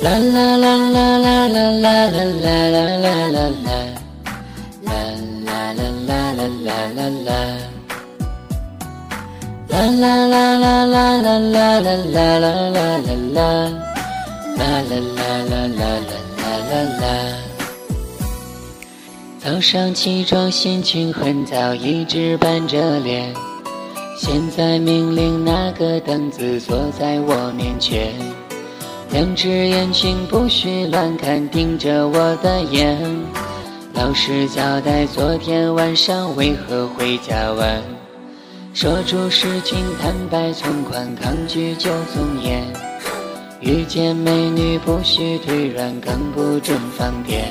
啦啦啦啦啦啦啦啦啦啦啦啦啦，啦啦啦啦啦啦啦啦。啦啦啦啦啦啦啦啦啦啦啦啦啦，啦啦啦啦啦啦啦啦。早上起床心情很糟，一直板着脸。现在命令那个凳子坐在我面前，两只眼睛不许乱看，盯着我的眼。老实交代昨天晚上为何回家晚。说出实情，坦白从宽，抗拒就从严。遇见美女不许腿软，更不准放电。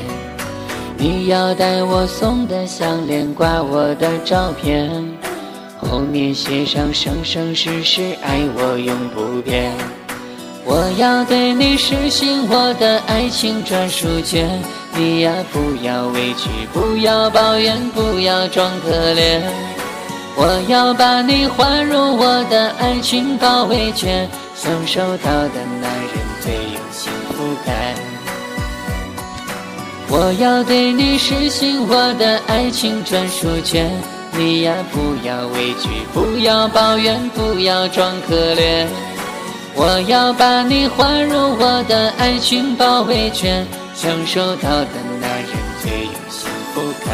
你要带我送的项链，挂我的照片，后面写上生生世世爱我永不变。我要对你实行我的爱情专属权，你呀不要委屈，不要抱怨，不要装可怜。我要把你划入我的爱情包围圈，享受到的男人最有幸福感。我要对你实行我的爱情专属权，你呀不要委屈，不要抱怨，不要装可怜。我要把你划入我的爱情包围圈享受到的男人最有幸福感。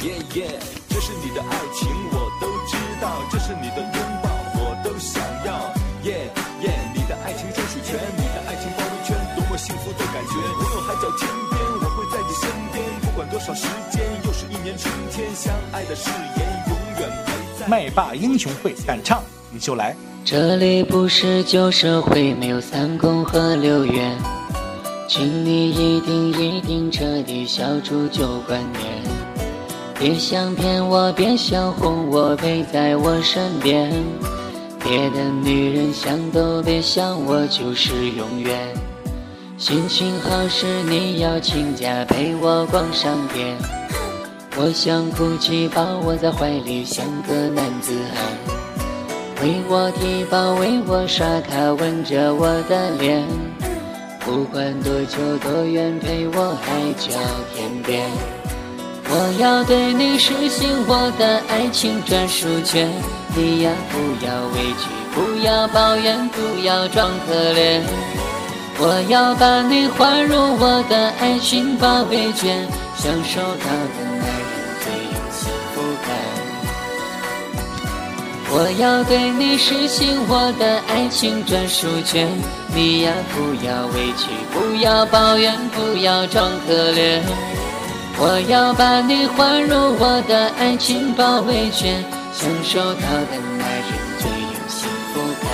耶耶这是你的爱情我都知道这是你的拥抱我都想要。耶耶你的爱情专属权你的爱情包围圈多么幸福的感觉。无论海角天边我会在你身边不管多少时间又是一年春天相爱的誓言永远麦霸英雄会敢唱你就来。这里不是旧社会，没有三公和六院，请你一定一定彻底消除旧观念。别想骗我，别想哄我，陪在我身边。别的女人想都别想，我就是永远。心情好时你要请假陪我逛商店。我想哭泣，抱我在怀里，像个男子汉。为我提包，为我刷卡，吻着我的脸。不管多久多远，陪我海角天边。我要对你实行我的爱情专属权，你呀不要委屈，不要抱怨，不要装可怜。我要把你划入我的爱情包围圈，享受到的。我要对你实行我的爱情专属权，你呀不要委屈，不要抱怨，不要装可怜。我要把你换入我的爱情包围圈，享受到的男人最有幸福感。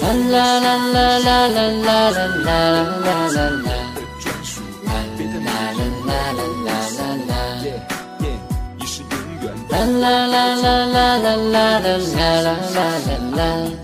啦啦啦啦啦啦啦啦啦啦。啦啦啦啦啦啦啦啦啦啦啦啦啦。